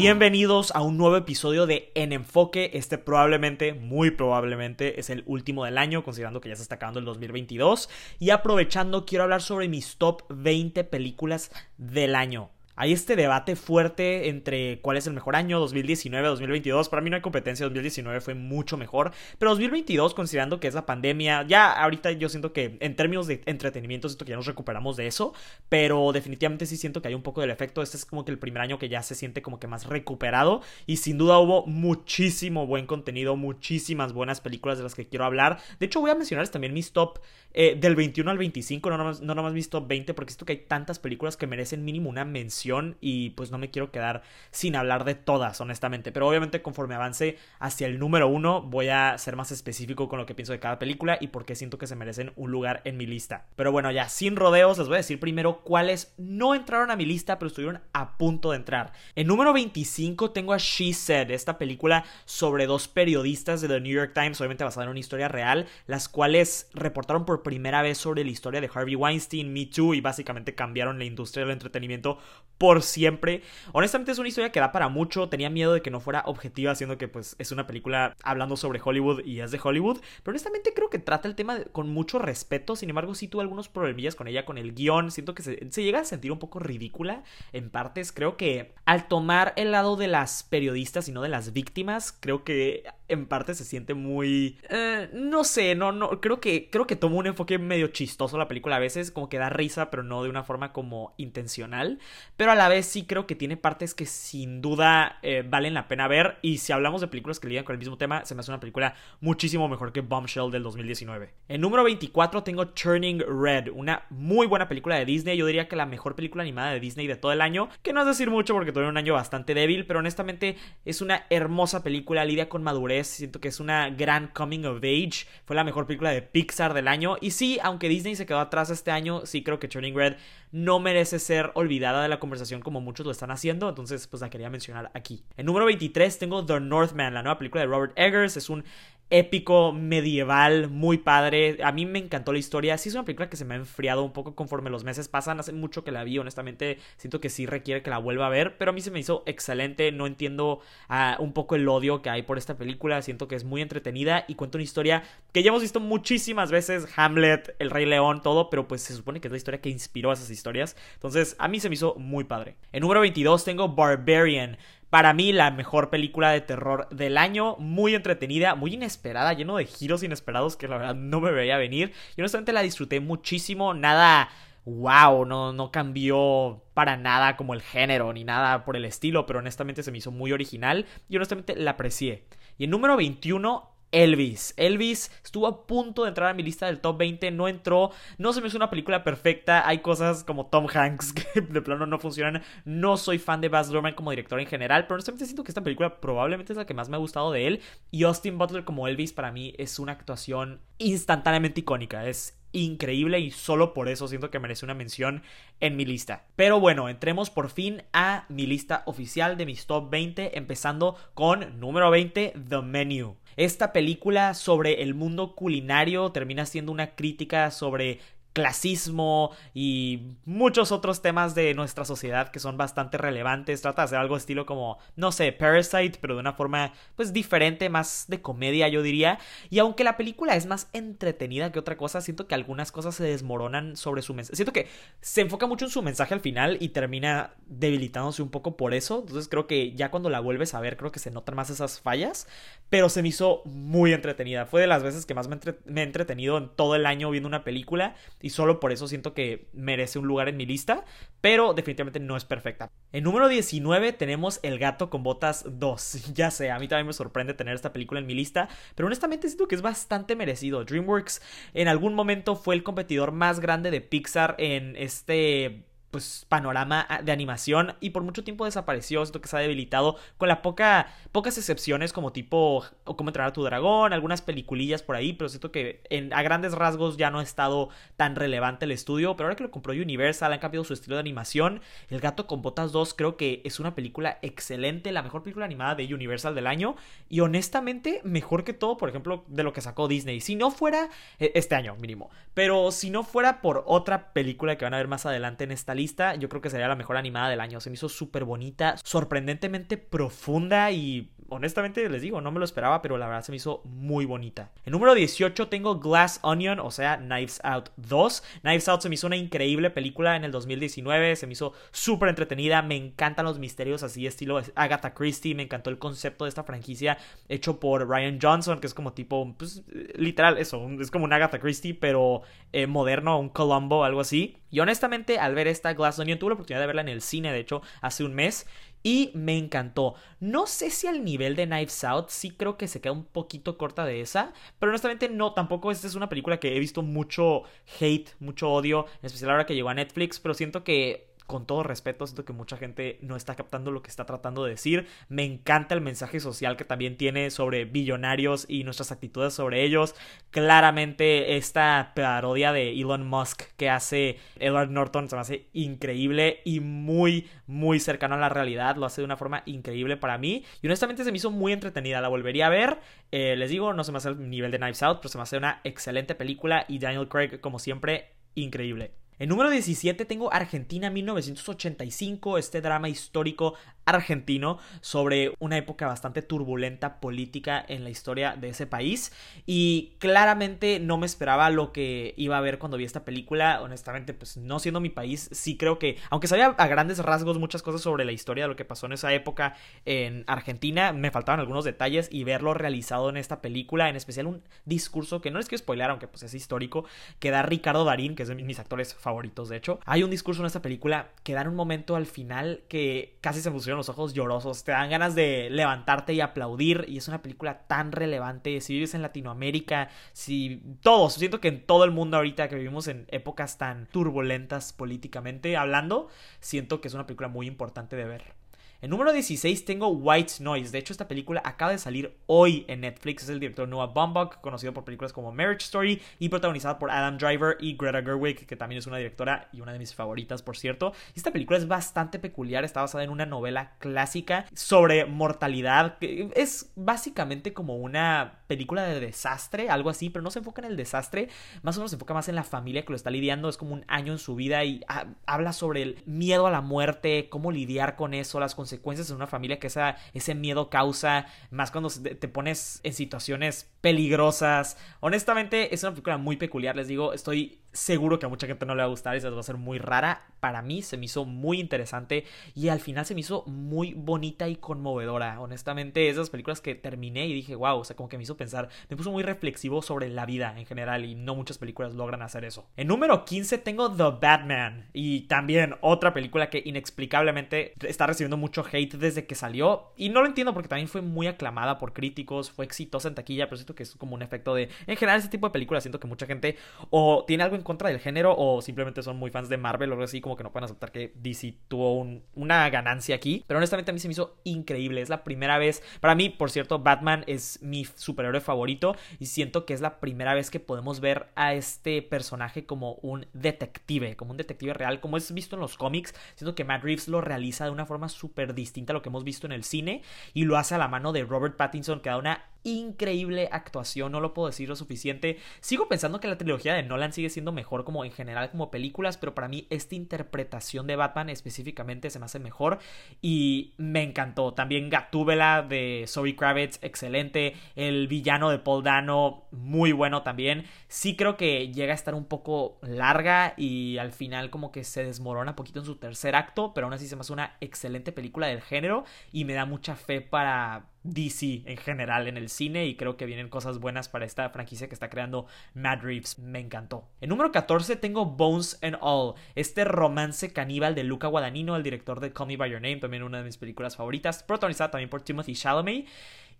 Bienvenidos a un nuevo episodio de En Enfoque. Este probablemente, muy probablemente, es el último del año, considerando que ya se está acabando el 2022. Y aprovechando, quiero hablar sobre mis top 20 películas del año hay este debate fuerte entre cuál es el mejor año, 2019, 2022. Para mí no hay competencia, 2019 fue mucho mejor. Pero 2022, considerando que es la pandemia, ya ahorita yo siento que en términos de entretenimiento, siento que ya nos recuperamos de eso. Pero definitivamente sí siento que hay un poco del efecto. Este es como que el primer año que ya se siente como que más recuperado. Y sin duda hubo muchísimo buen contenido, muchísimas buenas películas de las que quiero hablar. De hecho, voy a mencionarles también mis top eh, del 21 al 25, no nomás, no nomás mis top 20, porque siento que hay tantas películas que merecen mínimo una mención y pues no me quiero quedar sin hablar de todas, honestamente. Pero obviamente conforme avance hacia el número uno voy a ser más específico con lo que pienso de cada película y por qué siento que se merecen un lugar en mi lista. Pero bueno, ya sin rodeos les voy a decir primero cuáles no entraron a mi lista pero estuvieron a punto de entrar. En número 25 tengo a She Said, esta película sobre dos periodistas de The New York Times, obviamente basada en una historia real, las cuales reportaron por primera vez sobre la historia de Harvey Weinstein, Me Too y básicamente cambiaron la industria del entretenimiento por siempre. Honestamente es una historia que da para mucho. Tenía miedo de que no fuera objetiva, siendo que pues es una película hablando sobre Hollywood y es de Hollywood. Pero honestamente creo que trata el tema con mucho respeto. Sin embargo, sí tuve algunos problemillas con ella, con el guion. Siento que se, llega a sentir un poco ridícula en partes. Creo que al tomar el lado de las periodistas y no de las víctimas, creo que en parte se siente muy eh, no sé no no creo que creo que toma un enfoque medio chistoso la película a veces como que da risa pero no de una forma como intencional pero a la vez sí creo que tiene partes que sin duda eh, valen la pena ver. Y si hablamos de películas que lidian con el mismo tema se me hace una película muchísimo mejor que Bombshell del 2019 en número 24 tengo Turning Red una muy buena película de Disney. Yo diría que la mejor película animada de Disney de todo el año que no es decir mucho porque tuve un año bastante débil pero honestamente es una hermosa película lidia con madurez. Siento que es una gran coming of age, fue la mejor película de Pixar del año. Y sí, aunque Disney se quedó atrás este año, sí creo que Turning Red no merece ser olvidada de la conversación como muchos lo están haciendo, entonces pues la quería mencionar aquí. En número 23 tengo The Northman, la nueva película de Robert Eggers, es un épico, medieval, muy padre. A mí me encantó la historia. Sí es una película que se me ha enfriado un poco conforme los meses pasan. Hace mucho que la vi, honestamente. Siento que sí requiere que la vuelva a ver. Pero a mí se me hizo excelente. No entiendo ah, un poco el odio que hay por esta película. Siento que es muy entretenida y cuenta una historia que ya hemos visto muchísimas veces. Hamlet, El Rey León, todo. Pero pues se supone que es la historia que inspiró esas historias. Entonces a mí se me hizo muy padre. En número 22 tengo Barbarian. Para mí, la mejor película de terror del año, muy entretenida, muy inesperada, lleno de giros inesperados que la verdad no me veía venir. Y honestamente la disfruté muchísimo, nada wow, no, no cambió para nada como el género ni nada por el estilo, pero honestamente se me hizo muy original y honestamente la aprecié. Y el número 21, Elvis. Elvis estuvo a punto de entrar a mi lista del top 20, no entró, no se me hizo una película perfecta, hay cosas como Tom Hanks que de plano no funcionan, no soy fan de Baz Luhrmann como director en general, pero honestamente siento que esta película probablemente es la que más me ha gustado de él y Austin Butler como Elvis para mí es una actuación instantáneamente icónica, es increíble y solo por eso siento que merece una mención en mi lista. Pero bueno, entremos por fin a mi lista oficial de mis top 20, empezando con número 20, The Menu. Esta película sobre el mundo culinario termina siendo una crítica sobre clasismo y muchos otros temas de nuestra sociedad que son bastante relevantes. Trata de hacer algo estilo como, no sé, Parasite, pero de una forma pues diferente, más de comedia yo diría. Y aunque la película es más entretenida que otra cosa, siento que algunas cosas se desmoronan sobre su mensaje. Siento que se enfoca mucho en su mensaje al final y termina debilitándose un poco por eso. Entonces creo que ya cuando la vuelves a ver creo que se notan más esas fallas. Pero se me hizo muy entretenida. Fue de las veces que más me, me he entretenido en todo el año viendo una película y solo por eso siento que merece un lugar en mi lista, pero definitivamente no es perfecta. En número 19 tenemos El gato con botas 2. Ya sé, a mí también me sorprende tener esta película en mi lista, pero honestamente siento que es bastante merecido. DreamWorks en algún momento fue el competidor más grande de Pixar en este pues panorama ah, de animación y por mucho tiempo desapareció, esto que se ha debilitado con la poca pocas excepciones como tipo o cómo entrenar a tu dragón, algunas peliculillas por ahí, pero siento que a grandes rasgos ya no ha estado tan relevante el estudio, pero ahora que lo compró Universal han cambiado su estilo de animación. El gato con botas 2 creo que es una película excelente, la mejor película animada de Universal del año y honestamente mejor que todo, por ejemplo, de lo que sacó Disney. Si no fuera e, este año mínimo, pero si no fuera por otra película que van a ver más adelante en esta yo creo que sería la mejor animada del año. Se me hizo súper bonita, sorprendentemente profunda y honestamente les digo, no me lo esperaba, pero la verdad se me hizo muy bonita. En número 18 tengo Glass Onion, o sea, Knives Out 2. Knives Out se me hizo una increíble película en el 2019, se me hizo súper entretenida, me encantan los misterios así estilo Agatha Christie, me encantó el concepto de esta franquicia hecho por Ryan Johnson, que es como tipo, pues literal eso, es como un Agatha Christie, pero eh, moderno, un Columbo, algo así. Y honestamente, al ver esta Glass Onion, tuve la oportunidad de verla en el cine, de hecho, hace un mes y me encantó. No sé si al nivel de Knives Out, sí creo que se queda un poquito corta de esa, pero honestamente no, tampoco esta es una película que he visto mucho hate, mucho odio, en especial ahora que llegó a Netflix, pero siento que con todo respeto, siento que mucha gente no está captando lo que está tratando de decir. Me encanta el mensaje social que también tiene sobre billonarios y nuestras actitudes sobre ellos. Claramente esta parodia de Elon Musk que hace Edward Norton se me hace increíble y muy, muy cercano a la realidad. Lo hace de una forma increíble para mí. Y honestamente se me hizo muy entretenida. La volvería a ver. Eh, les digo, no se me hace el nivel de Knives Out, pero se me hace una excelente película y Daniel Craig, como siempre, increíble. En número 17 tengo Argentina 1985, este drama histórico argentino sobre una época bastante turbulenta política en la historia de ese país y claramente no me esperaba lo que iba a ver cuando vi esta película, honestamente pues no siendo mi país, sí creo que aunque sabía a grandes rasgos muchas cosas sobre la historia de lo que pasó en esa época en Argentina, me faltaban algunos detalles y verlo realizado en esta película, en especial un discurso que no les quiero spoiler, aunque pues es histórico, que da Ricardo Darín, que es de mis actores favoritos de hecho. Hay un discurso en esta película que da un momento al final que casi se pusieron los ojos llorosos, te dan ganas de levantarte y aplaudir y es una película tan relevante, si vives en Latinoamérica, si todos, siento que en todo el mundo ahorita que vivimos en épocas tan turbulentas políticamente hablando, siento que es una película muy importante de ver. En número 16 tengo White Noise. De hecho, esta película acaba de salir hoy en Netflix. Es el director Noah Baumbach, conocido por películas como Marriage Story y protagonizada por Adam Driver y Greta Gerwig, que también es una directora y una de mis favoritas, por cierto. Esta película es bastante peculiar. Está basada en una novela clásica sobre mortalidad. Es básicamente como una película de desastre, algo así, pero no se enfoca en el desastre. Más o menos se enfoca más en la familia que lo está lidiando. Es como un año en su vida y habla sobre el miedo a la muerte, cómo lidiar con eso, las consecuencias consecuencias en una familia que esa, ese miedo causa, más cuando te pones en situaciones peligrosas. Honestamente, es una película muy peculiar, les digo, estoy seguro que a mucha gente no le va a gustar y se va a ser muy rara. Para mí se me hizo muy interesante y al final se me hizo muy bonita y conmovedora. Honestamente, esas películas que terminé y dije, wow, o sea, como que me hizo pensar, me puso muy reflexivo sobre la vida en general y no muchas películas logran hacer eso. En número 15 tengo The Batman y también otra película que inexplicablemente está recibiendo mucho hate desde que salió y no lo entiendo porque también fue muy aclamada por críticos, fue exitosa en taquilla, pero siento que es como un efecto de, en general, este tipo de películas siento que mucha gente o tiene algo contra del género o simplemente son muy fans de Marvel o algo así, como que no pueden aceptar que DC tuvo una ganancia aquí. Pero honestamente a mí se me hizo increíble. Es la primera vez, para mí, por cierto, Batman es mi superhéroe favorito y siento que es la primera vez que podemos ver a este personaje como un detective, como un detective real, como es visto en los cómics. Siento que Matt Reeves lo realiza de una forma súper distinta a lo que hemos visto en el cine y lo hace a la mano de Robert Pattinson, que da una increíble actuación, no lo puedo decir lo suficiente. Sigo pensando que la trilogía de Nolan sigue siendo mejor como en general como películas, pero para mí esta interpretación de Batman específicamente se me hace mejor y me encantó. También Gatúbela de Zoe Kravitz, excelente. El villano de Paul Dano, muy bueno también. Sí creo que llega a estar un poco larga y al final como que se desmorona poquito en su tercer acto, pero aún así se me hace una excelente película del género y me da mucha fe para DC en general en el cine y creo que vienen cosas buenas para esta franquicia que está creando Matt Reeves. Me encantó. En número 14 tengo Bones and All, este romance caníbal de Luca Guadagnino, el director de Call Me By Your Name, también una de mis películas favoritas, protagonizada también por Timothy Chalamet.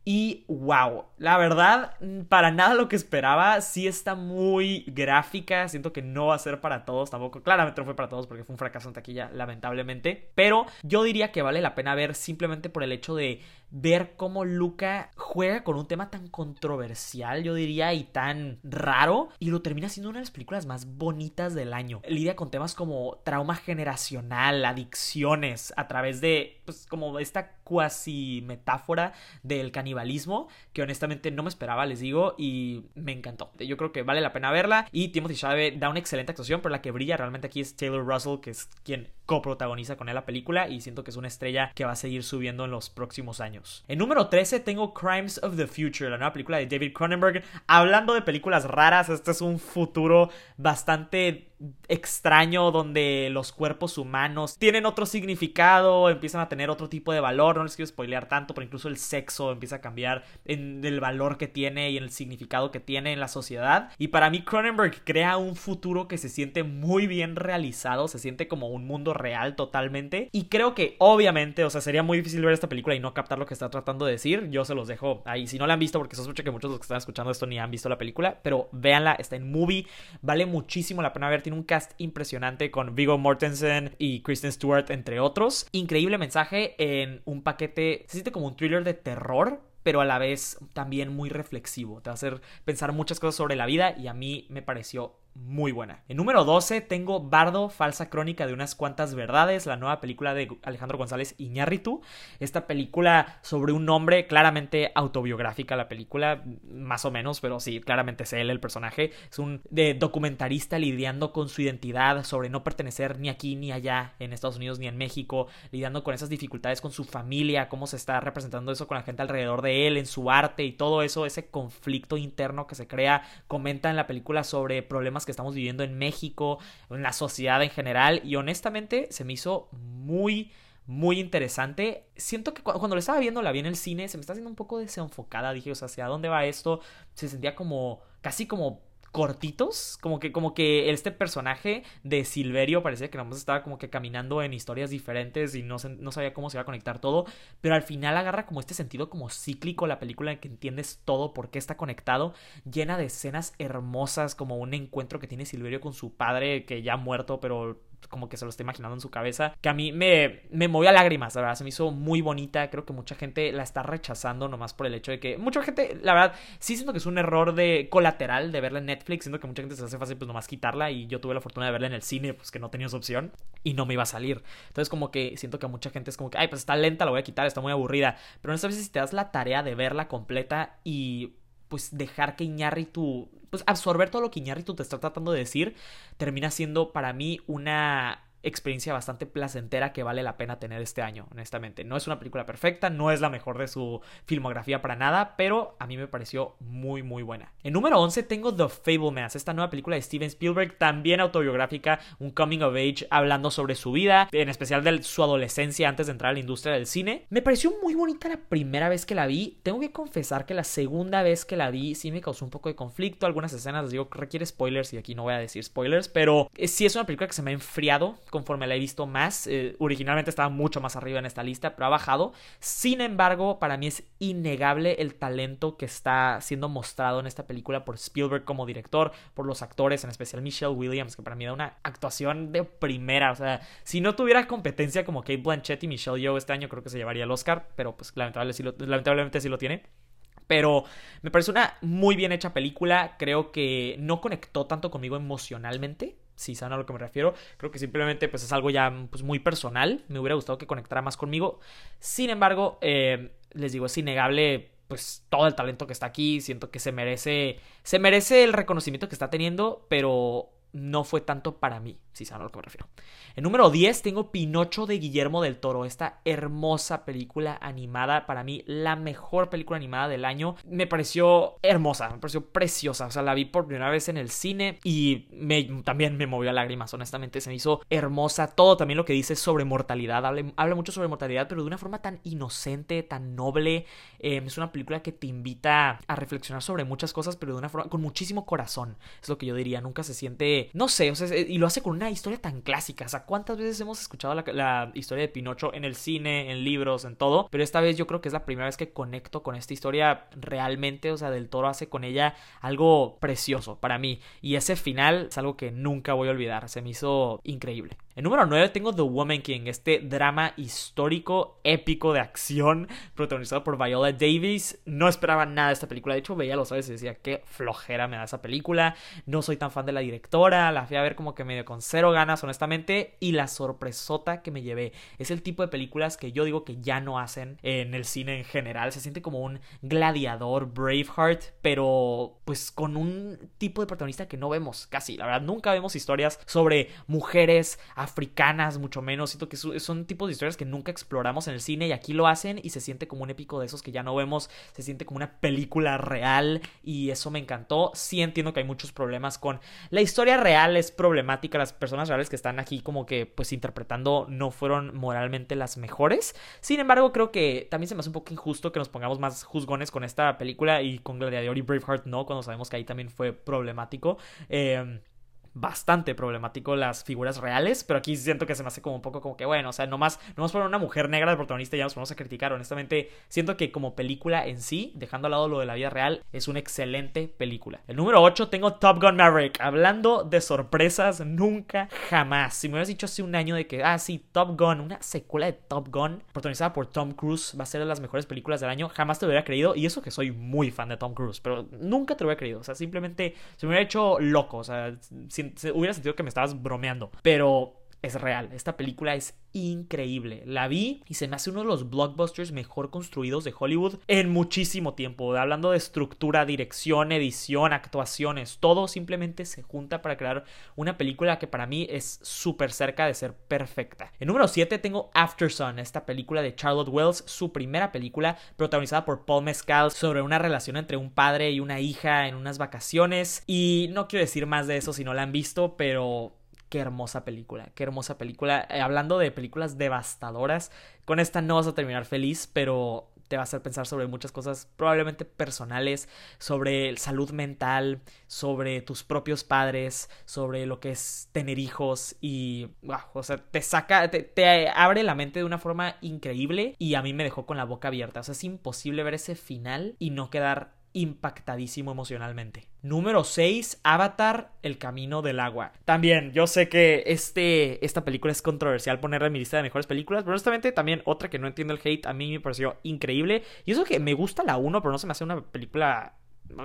Y wow, la verdad, para nada lo que esperaba, sí está muy gráfica, siento que no va a ser para todos tampoco, claramente no fue para todos porque fue un fracaso en taquilla, lamentablemente, pero yo diría que vale la pena ver simplemente por el hecho de ver cómo Luca juega con un tema tan controversial, yo diría, y tan raro, y lo termina siendo una de las películas más bonitas del año. Lidia con temas como trauma generacional, adicciones, a través de, pues, como esta cuasi metáfora del canibalismo que honestamente no me esperaba, les digo, y me encantó. Yo creo que vale la pena verla y Timothy Chalamet da una excelente actuación, pero la que brilla realmente aquí es Taylor Russell, que es quien coprotagoniza con él la película y siento que es una estrella que va a seguir subiendo en los próximos años. En número 13 tengo Crimes of the Future, la nueva película de David Cronenberg. Hablando de películas raras, este es un futuro bastante extraño donde los cuerpos humanos tienen otro significado, empiezan a tener otro tipo de valor, no les quiero spoilear tanto, pero incluso el sexo empieza a cambiar en el valor que tiene y en el significado que tiene en la sociedad. Y para mí Cronenberg crea un futuro que se siente muy bien realizado, se siente como un mundo real totalmente. Y creo que obviamente, o sea, sería muy difícil ver esta película y no captar lo que está tratando de decir. Yo se los dejo ahí. Si no la han visto, porque sospecho que muchos de los que están escuchando esto ni han visto la película, pero véanla, está en movie, vale muchísimo la pena ver, un cast impresionante con Vigo Mortensen y Kristen Stewart, entre otros. Increíble mensaje en un paquete, se siente como un thriller de terror, pero a la vez también muy reflexivo. Te va a hacer pensar muchas cosas sobre la vida y a mí me pareció muy buena. En número 12 tengo Bardo, falsa crónica de unas cuantas verdades, la nueva película de Alejandro González Iñárritu. Esta película sobre un hombre, claramente autobiográfica la película, más o menos, pero sí, claramente es él el personaje. Es un de documentarista lidiando con su identidad, sobre no pertenecer ni aquí ni allá, en Estados Unidos ni en México, lidiando con esas dificultades con su familia, cómo se está representando eso con la gente alrededor de él, en su arte y todo eso, ese conflicto interno que se crea. Comenta en la película sobre problemas que estamos viviendo en México, en la sociedad en general, y honestamente se me hizo muy muy interesante. Siento que cuando lo estaba viendo, la vi en el cine, se me está haciendo un poco desenfocada. Dije, o sea, ¿hacia dónde va esto? Se sentía como, casi como cortitos, como que, como que este personaje de Silverio parecía que nada más estaba como que caminando en historias diferentes y no, no sabía cómo se iba a conectar todo, pero al final agarra como este sentido como cíclico la película en que entiendes todo por qué está conectado, llena de escenas hermosas como un encuentro que tiene Silverio con su padre que ya muerto, pero como que se lo está imaginando en su cabeza, que a mí me, me movió a lágrimas, la verdad, se me hizo muy bonita, creo que mucha gente la está rechazando nomás por el hecho de que, mucha gente, la verdad, sí siento que es un error de colateral de verla en Netflix, siento que mucha gente se hace fácil pues nomás quitarla y yo tuve la fortuna de verla en el cine, pues que no tenía esa opción y no me iba a salir. Entonces como que siento que a mucha gente es como que, ay, pues está lenta, la voy a quitar, está muy aburrida, pero esta veces si te das la tarea de verla completa y pues dejar que Iñárritu, pues absorber todo lo que Iñárritu te está tratando de decir, termina siendo para mí una experiencia bastante placentera que vale la pena tener este año, honestamente. No es una película perfecta, no es la mejor de su filmografía para nada, pero a mí me pareció muy muy buena. En número 11 tengo The Fablemans, esta nueva película de Steven Spielberg, también autobiográfica, un coming of age hablando sobre su vida, en especial de su adolescencia antes de entrar a la industria del cine. Me pareció muy bonita la primera vez que la vi, tengo que confesar que la segunda vez que la vi sí me causó un poco de conflicto, algunas escenas les digo requiere spoilers y aquí no voy a decir spoilers, pero sí es una película que se me ha enfriado conforme la he visto más. Eh, originalmente estaba mucho más arriba en esta lista, pero ha bajado. Sin embargo, para mí es innegable el talento que está siendo mostrado en esta película por Spielberg como director, por los actores, en especial Michelle Williams, que para mí da una actuación de primera. O sea, si no tuviera competencia como Kate Blanchett y Michelle Yeoh este año, creo que se llevaría el Oscar, pero pues lamentablemente sí lo tiene. Pero me parece una muy bien hecha película. Creo que no conectó tanto conmigo emocionalmente si saben a lo que me refiero. Creo que simplemente pues es algo ya pues, muy personal. Me hubiera gustado que conectara más conmigo. Sin embargo, eh, les digo, es innegable pues todo el talento que está aquí. Siento que se merece. Se merece el reconocimiento que está teniendo. Pero no fue tanto para mí, si saben a lo que me refiero. En número 10 tengo Pinocho de Guillermo del Toro, esta hermosa película animada, para mí la mejor película animada del año. Me pareció hermosa, me pareció preciosa, o sea, la vi por primera vez en el cine y también me movió a lágrimas, honestamente, se me hizo hermosa. Todo también lo que dice sobre mortalidad, habla, mucho sobre mortalidad, pero de una forma tan inocente, tan noble. Em, es una película que te invita a reflexionar sobre muchas cosas, pero de una forma con muchísimo corazón, es lo que yo diría, nunca se siente no sé, o sea, y lo hace con una historia tan clásica. O sea, ¿cuántas veces hemos escuchado la, historia de Pinocho en el cine, en libros, en todo? Pero esta vez yo creo que es la primera vez que conecto con esta historia realmente. O sea, Del Toro hace con ella algo precioso para mí. Y ese final es algo que nunca voy a olvidar. Se me hizo increíble. En número 9 tengo The Woman King, este drama histórico, épico de acción, protagonizado por Viola Davis. No esperaba nada de esta película, de hecho veía los sabes y decía, qué flojera me da esa película, no soy tan fan de la directora la fui a ver como que medio con cero ganas, honestamente, y la sorpresota que me llevé. Es el tipo de películas que yo digo que ya no hacen en el cine en general. Se siente como un gladiador, Braveheart, pero pues con un tipo de protagonista que no vemos casi. La verdad, nunca vemos historias sobre mujeres africanas, mucho menos. Siento que son tipos de historias que nunca exploramos en el cine y aquí lo hacen y se siente como un épico de esos que ya no vemos. Se siente como una película real y eso me encantó. Sí entiendo que hay muchos problemas con la historia real, es problemática. Las personas reales que están aquí como que pues interpretando no fueron moralmente las mejores. Sin embargo, creo que también se me hace un poco injusto que nos pongamos más juzgones con esta película y con Gladiador y Braveheart no, cuando sabemos que ahí también fue problemático. Eh, bastante problemático las figuras reales, pero aquí siento que se me hace como un poco como que, bueno, o sea, nomás, nomás por una mujer negra de protagonista ya nos ponemos a criticar, honestamente, siento que como película en sí, dejando al lado lo de la vida real, es una excelente película. El número 8 tengo Top Gun Maverick, hablando de sorpresas, nunca, jamás. Si me hubieras dicho hace un año de que, ah, sí, Top Gun, una secuela de Top Gun, protagonizada por Tom Cruise, va a ser de las mejores películas del año, jamás te lo hubiera creído, y eso que soy muy fan de Tom Cruise, pero nunca te lo hubiera creído, o sea, simplemente se me hubiera hecho loco, o sea, hubiera sentido que me estabas bromeando. Pero es real. Esta película es increíble. La vi y se me hace uno de los blockbusters mejor construidos de Hollywood en muchísimo tiempo. Hablando de estructura, dirección, edición, actuaciones, todo simplemente se junta para crear una película que para mí es súper cerca de ser perfecta. En número 7 tengo Aftersun, esta película de Charlotte Wells, su primera película protagonizada por Paul Mescal sobre una relación entre un padre y una hija en unas vacaciones. Y no quiero decir más de eso si no la han visto, pero Qué hermosa película, qué hermosa película. Eh, hablando de películas devastadoras, con esta no vas a terminar feliz, pero te va a hacer pensar sobre muchas cosas probablemente personales, sobre salud mental, sobre tus propios padres, sobre lo que es tener hijos y, o sea, te saca, te, te, abre la mente de una forma increíble y a mí me dejó con la boca abierta. O sea, es imposible ver ese final y no quedar impactadísimo emocionalmente. Número 6, Avatar, El Camino del Agua. También, yo sé que este, esta película es controversial ponerla en mi lista de mejores películas, pero honestamente también otra que no entiendo el hate, a mí me pareció increíble. Y eso que me gusta la 1, pero no se me hace una película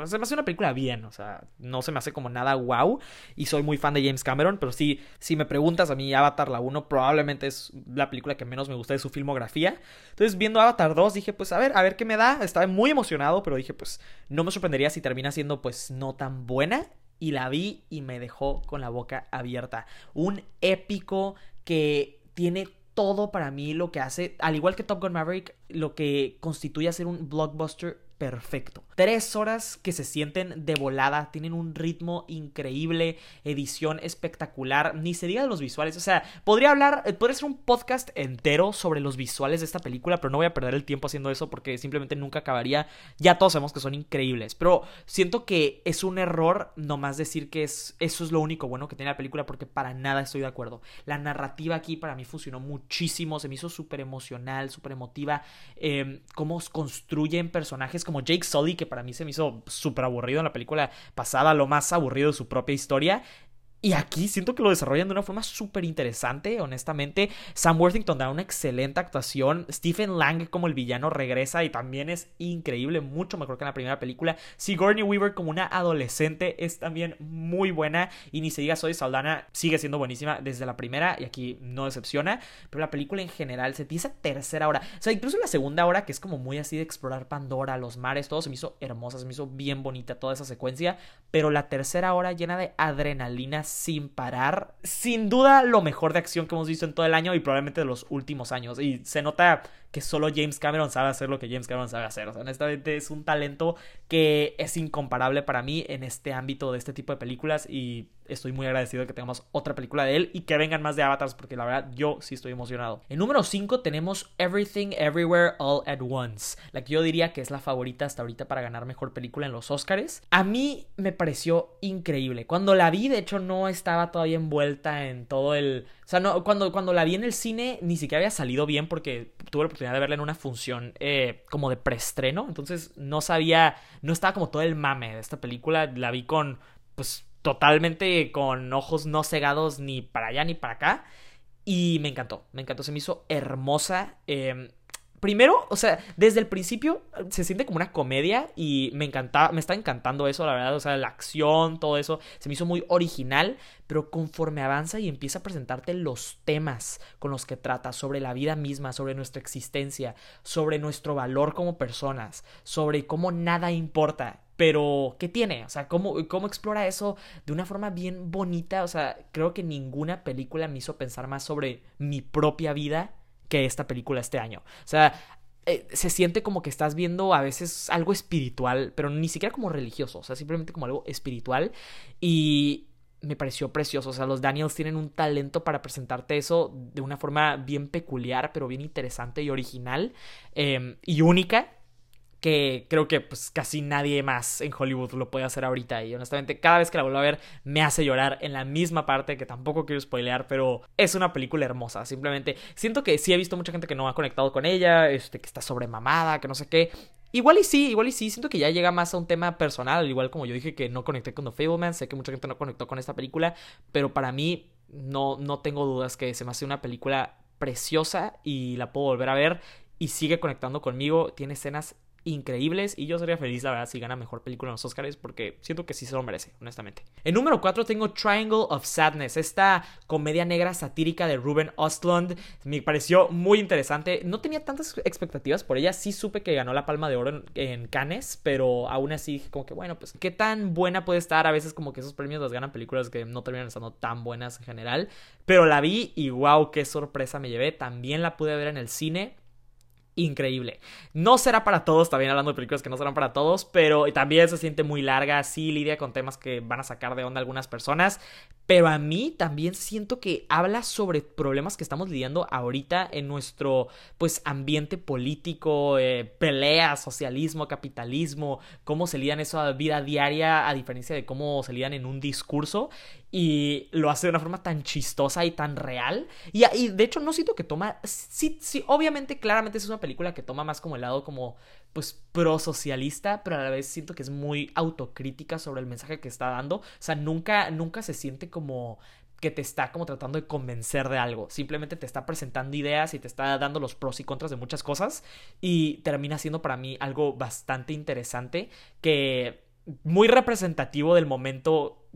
se me hace una película bien, o sea, no se me hace como nada wow. Y soy muy fan de James Cameron, pero sí, si me preguntas a mí, Avatar la 1 probablemente es la película que menos me gusta de su filmografía. Entonces, viendo Avatar 2, dije, pues a ver, a ver qué me da. Estaba muy emocionado, pero dije, pues no me sorprendería si termina siendo, pues, no tan buena. Y la vi y me dejó con la boca abierta. Un épico que tiene todo para mí lo que hace, al igual que Top Gun Maverick, lo que constituye ser un blockbuster perfecto. Tres horas que se sienten de volada, tienen un ritmo increíble, edición espectacular, ni se diga de los visuales. O sea, podría hablar, eh, podría ser un podcast entero sobre los visuales de esta película, pero no voy a perder el tiempo haciendo eso porque simplemente nunca acabaría. Ya todos sabemos que son increíbles, pero siento que es un error nomás decir que es, eso es lo único bueno que tiene la película porque para nada estoy de acuerdo. La narrativa aquí para mí funcionó muchísimo, se me hizo súper emocional, súper emotiva. Eh, cómo construyen personajes como Jake Sully, que para mí se me hizo súper aburrido en la película pasada, lo más aburrido de su propia historia. Y aquí siento que lo desarrollan de una forma súper interesante, honestamente. Sam Worthington da una excelente actuación. Stephen Lang como el villano regresa y también es increíble, mucho mejor que en la primera película. Sigourney Weaver como una adolescente es también muy buena. Y ni se diga Soy Saldana, sigue siendo buenísima desde la primera y aquí no decepciona. Pero la película en general, se esa tercera hora, o sea, incluso la segunda hora que es como muy así de explorar Pandora, los mares, todo se me hizo hermosa, se me hizo bien bonita toda esa secuencia. Pero la tercera hora llena de adrenalina sin parar. Sin duda lo mejor de acción que hemos visto en todo el año y probablemente de los últimos años. Y se nota que solo James Cameron sabe hacer lo que James Cameron sabe hacer. O sea, honestamente es un talento que es incomparable para mí en este ámbito de este tipo de películas y estoy muy agradecido de que tengamos otra película de él y que vengan más de avatars porque la verdad yo sí estoy emocionado. En número 5 tenemos Everything Everywhere All at Once, la que yo diría que es la favorita hasta ahorita para ganar mejor película en los Oscars. A mí me pareció increíble. Cuando la vi, de hecho no estaba todavía envuelta en todo el... O sea, no, cuando, cuando la vi en el cine ni siquiera había salido bien porque tuve la oportunidad de verla en una función eh, como de preestreno, entonces no sabía, no estaba como todo el mame de esta película, la vi con pues totalmente con ojos no cegados ni para allá ni para acá. Y me encantó, me encantó, se me hizo hermosa. Em, primero, o sea, desde el principio se siente como una comedia y me encanta, me está encantando eso, la verdad, o sea, la acción, todo eso, se me hizo muy original, pero conforme avanza y empieza a presentarte los temas con los que trata, sobre la vida misma, sobre nuestra existencia, sobre nuestro valor como personas, sobre cómo nada importa, pero ¿qué tiene? O sea, ¿cómo, ¿cómo explora eso de una forma bien bonita? O sea, creo que ninguna película me hizo pensar más sobre mi propia vida que esta película este año. O sea, eh, se siente como que estás viendo a veces algo espiritual, pero ni siquiera como religioso, o sea, simplemente como algo espiritual. Y me pareció precioso. O sea, los Daniels tienen un talento para presentarte eso de una forma bien peculiar, pero bien interesante y original em, y única que creo que pues casi nadie más en Hollywood lo puede hacer ahorita y honestamente cada vez que la vuelvo a ver me hace llorar en la misma parte que tampoco quiero spoilear pero es una película hermosa. Simplemente siento que sí he visto mucha gente que no ha conectado con ella este que está sobremamada que no sé qué. Igual y sí, igual y sí, siento que ya llega más a un tema personal, igual como yo dije que no conecté con The Fableman, sé que mucha gente no conectó con esta película, pero para mí no, no tengo dudas que se me hace una película preciosa y la puedo volver a ver y sigue conectando conmigo, tiene escenas increíbles y yo sería feliz, la verdad, si gana mejor película en los Oscars porque siento que sí se lo merece, honestamente. En número 4 tengo Triangle of Sadness, esta comedia negra satírica de Ruben Ostlund. Me pareció muy interesante. No tenía tantas expectativas por ella, sí supe que ganó la Palma de Oro en, Cannes, pero aún así como que bueno, pues qué tan buena puede estar. A veces como que esos premios los ganan películas que no terminan estando tan buenas en general, pero la vi y wow, qué sorpresa me llevé. También la pude ver en el cine increíble. No será para todos, también hablando de películas que no serán para todos, pero también se siente muy larga, sí lidia con temas que van a sacar de onda algunas personas, pero a mí también siento que habla sobre problemas que estamos lidiando ahorita en nuestro pues ambiente político, eh, pelea, socialismo, capitalismo, cómo se lidian eso a vida diaria a diferencia de cómo se lidian en un discurso y lo hace de una forma tan chistosa y tan real y, de hecho no siento que toma, sí, sí, obviamente claramente es una película que toma más como el lado como pues pro socialista, pero a la vez siento que es muy autocrítica sobre el mensaje que está dando. O sea, nunca, nunca se siente como que te está como tratando de convencer de algo. Simplemente te está presentando ideas y te está dando los pros y contras de muchas cosas. Y termina siendo para mí algo bastante interesante que muy representativo del momento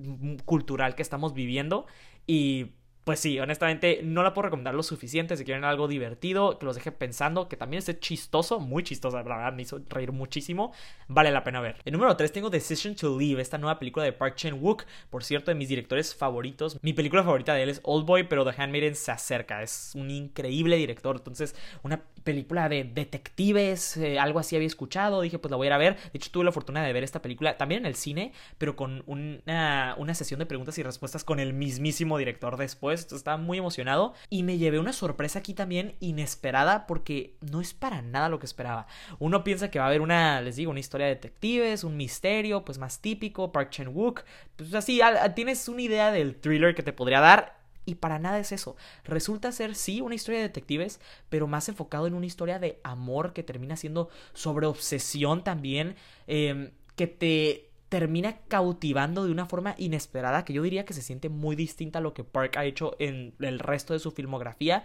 cultural que estamos viviendo. Y pues sí, honestamente no la puedo recomendar lo suficiente. Si quieren algo divertido, que los deje pensando, que también esté chistoso, muy chistoso, la verdad, me hizo reír muchísimo. Vale la pena ver. En número 3 tengo Decision to Leave, esta nueva película de Park Chan-wook, por cierto, de mis directores favoritos. Mi película favorita de él es Old Boy, pero The Handmaiden se acerca. Es un increíble director, entonces una película de detectives, eh, algo así había escuchado, dije pues la voy a ir a ver. De hecho tuve la fortuna de ver esta película también en el cine, pero con una, una sesión de preguntas y respuestas con el mismísimo director después. Entonces estaba muy emocionado y me llevé una sorpresa aquí también inesperada porque no es para nada lo que esperaba. Uno piensa que va a haber una, les digo, una historia de detectives, un misterio, pues más típico, Park Chan-wook, pues así, tienes una idea del thriller que te podría dar y para nada es eso. Resulta ser, sí, una historia de detectives, pero más enfocado en una historia de amor que termina siendo sobre obsesión también, em, que te termina cautivando de una forma inesperada, que yo diría que se siente muy distinta a lo que Park ha hecho en el resto de su filmografía,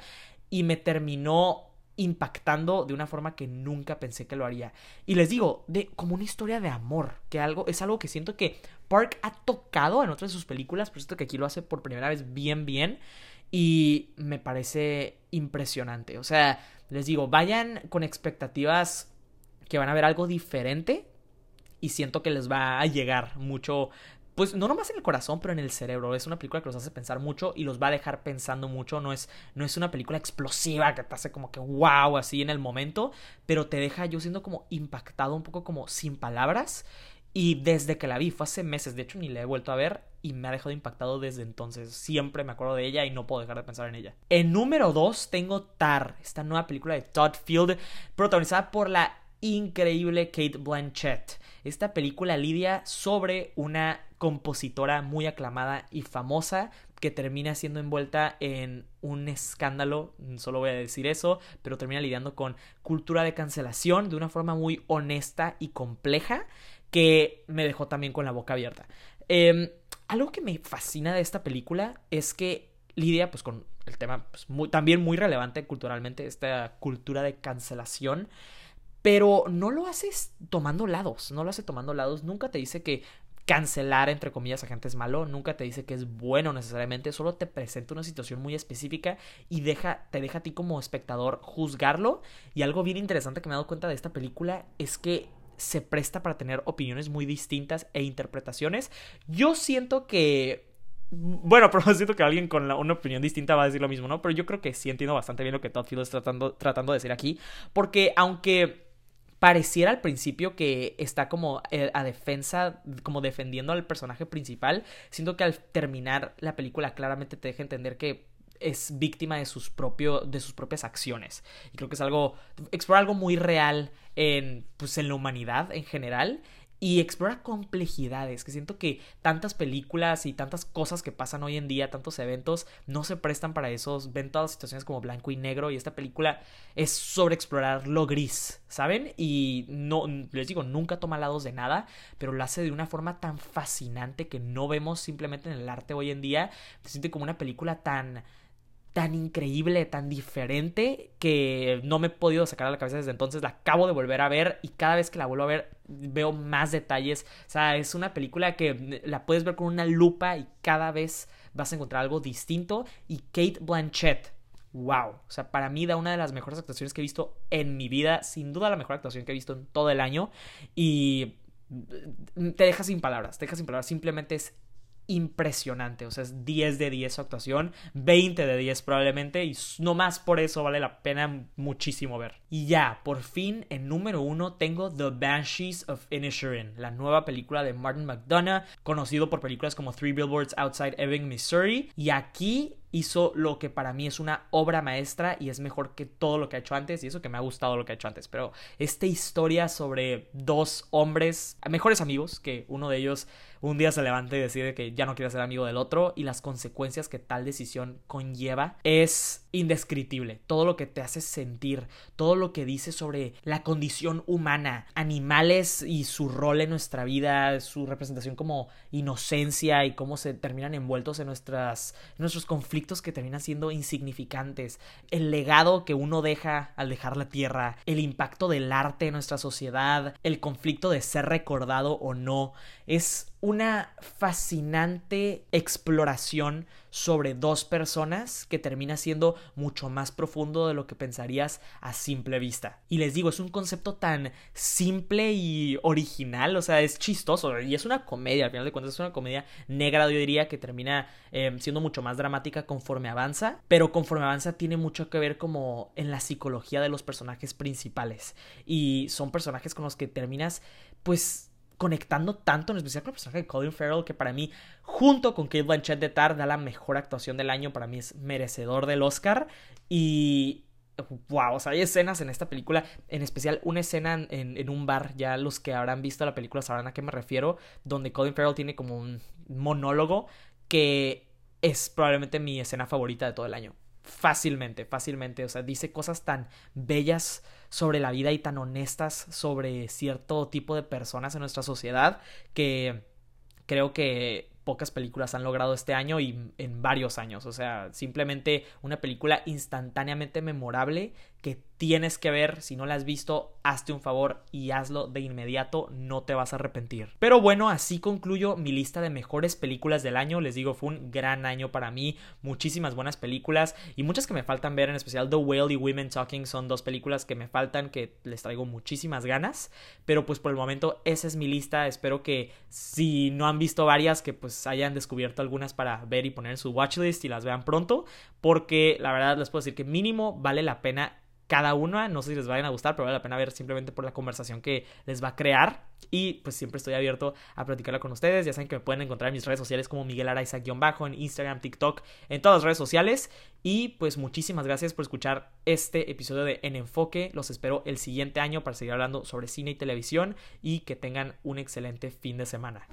y me terminó impactando de una forma que nunca pensé que lo haría. Y les digo, de como una historia de amor, que algo es algo que siento que Park ha tocado en otras de sus películas, pero siento que aquí lo hace por primera vez bien bien y me parece impresionante. O sea, les digo, vayan con expectativas que van a ver algo diferente y siento que les va a llegar mucho pues no nomás en el corazón, pero en el cerebro. Es una película que los hace pensar mucho y los va a dejar pensando mucho. No es, no es una película explosiva que te hace como que wow así en el momento, pero te deja yo siendo como impactado un poco como sin palabras. Y desde que la vi, fue hace meses, de hecho ni la he vuelto a ver y me ha dejado impactado desde entonces. Siempre me acuerdo de ella y no puedo dejar de pensar en ella. En número 2 tengo Tar, esta nueva película de Todd Field, protagonizada por la increíble Kate Blanchett. Esta película lidia sobre una compositora muy aclamada y famosa que termina siendo envuelta en un escándalo, solo voy a decir eso, pero termina lidiando con cultura de cancelación de una forma muy honesta y compleja que me dejó también con la boca abierta. Em, algo que me fascina de esta película es que lidia pues con el tema pues, también muy relevante culturalmente, esta cultura de cancelación. Pero no lo haces tomando lados, no lo hace tomando lados. Nunca te dice que cancelar, entre comillas, a gente es malo, nunca te dice que es bueno necesariamente, solo te presenta una situación muy específica y deja, te deja a ti como espectador juzgarlo. Y algo bien interesante que me he dado cuenta de esta película es que se presta para tener opiniones muy distintas e interpretaciones. Yo siento que bueno, pero siento que alguien con una opinión distinta va a decir lo mismo, ¿no? Pero yo creo que sí entiendo bastante bien lo que Todd Field está tratando, tratando de decir aquí. Porque aunque pareciera al principio que está como eh, a defensa, como defendiendo al personaje principal, siento que al terminar la película claramente te deja entender que es víctima de sus, de sus propias acciones. Y creo que es algo, explora algo muy real en, pues, en la humanidad en general y explora complejidades, que siento que tantas películas y tantas cosas que pasan hoy en día, tantos eventos, no se prestan para eso, ven todas situaciones como blanco y negro y esta película es sobre explorar lo gris, ¿saben? Y no, les digo, nunca toma lados de nada, pero lo hace de una forma tan fascinante que no vemos simplemente en el arte hoy en día, se siente como una película tan tan increíble, tan diferente, que no me he podido sacar a la cabeza desde entonces. La acabo de volver a ver y cada vez que la vuelvo a ver veo más detalles. O sea, es una película que la puedes ver con una lupa y cada vez vas a encontrar algo distinto. Y Kate Blanchett, wow. O sea, para mí da una de las mejores actuaciones que he visto en mi vida. Sin duda la mejor actuación que he visto en todo el año. Y te deja sin palabras, te deja sin palabras. Simplemente es impresionante. O sea, es 10 de 10 su actuación, 20 de 10 probablemente, y no más por eso vale la pena muchísimo ver. Y ya, por fin, en número uno tengo The Banshees of Inisherin, la nueva película de Martin McDonough, conocido por películas como Three Billboards Outside Ebbing, Missouri. Y aquí hizo lo que para mí es una obra maestra y es mejor que todo lo que ha hecho antes y eso que me ha gustado lo que ha hecho antes. Pero esta historia sobre dos hombres, mejores amigos, que uno de ellos un día se levanta y decide que ya no quiere ser amigo del otro y las consecuencias que tal decisión conlleva es indescriptible. Todo lo que te hace sentir, todo lo que dice sobre la condición humana, animales y su rol en nuestra vida, su representación como inocencia y cómo se terminan envueltos en, nuestras, en nuestros conflictos que terminan siendo insignificantes, el legado que uno deja al dejar la tierra, el impacto del arte en nuestra sociedad, el conflicto de ser recordado o no, es una fascinante exploración sobre dos personas que termina siendo mucho más profundo de lo que pensarías a simple vista. Y les digo, es un concepto tan simple y original, o sea, es chistoso y es una comedia, al final de cuentas es una comedia negra, yo diría, que termina eh, siendo mucho más dramática conforme avanza, pero conforme avanza tiene mucho que ver como en la psicología de los personajes principales. Y son personajes con los que terminas, pues conectando tanto, en especial con el personaje de Colin Farrell, que para mí, junto con Kate Blanchett de Tar, da la mejor actuación del año. Para mí es merecedor del Oscar. Y. Wow, o sea, hay escenas en esta película, en especial una escena en, en, un bar, ya los que habrán visto la película sabrán a qué me refiero, donde Colin Farrell tiene como un monólogo que es probablemente mi escena favorita de todo el año. Fácilmente, fácilmente, o sea, dice cosas tan bellas sobre la vida y tan honestas sobre cierto tipo de personas en nuestra sociedad que creo que pocas películas han logrado este año y en varios años. O sea, simplemente una película instantáneamente memorable que tienes que ver. Si no la has visto, hazte un favor y hazlo de inmediato, no te vas a arrepentir. Pero bueno, así concluyo mi lista de mejores películas del año. Les digo, fue un gran año para mí, muchísimas buenas películas y muchas que me faltan ver, en especial The Whale y Women Talking son dos películas que me faltan, que les traigo muchísimas ganas. Pero pues por el momento esa es mi lista. Espero que si no han visto varias, que pues hayan descubierto algunas para ver y poner en su watchlist y las vean pronto, porque la verdad les puedo decir que mínimo vale la pena cada una. No sé si les vayan a gustar, pero vale la pena ver simplemente por la conversación que les va a crear. Y pues siempre estoy abierto a platicarla con ustedes. Ya saben que me pueden encontrar en mis redes sociales como Miguel Araiza-bajo, en Instagram, TikTok, en todas las redes sociales. Y pues muchísimas gracias por escuchar este episodio de En Enfoque. Los espero el siguiente año para seguir hablando sobre cine y televisión. Y que tengan un excelente fin de semana.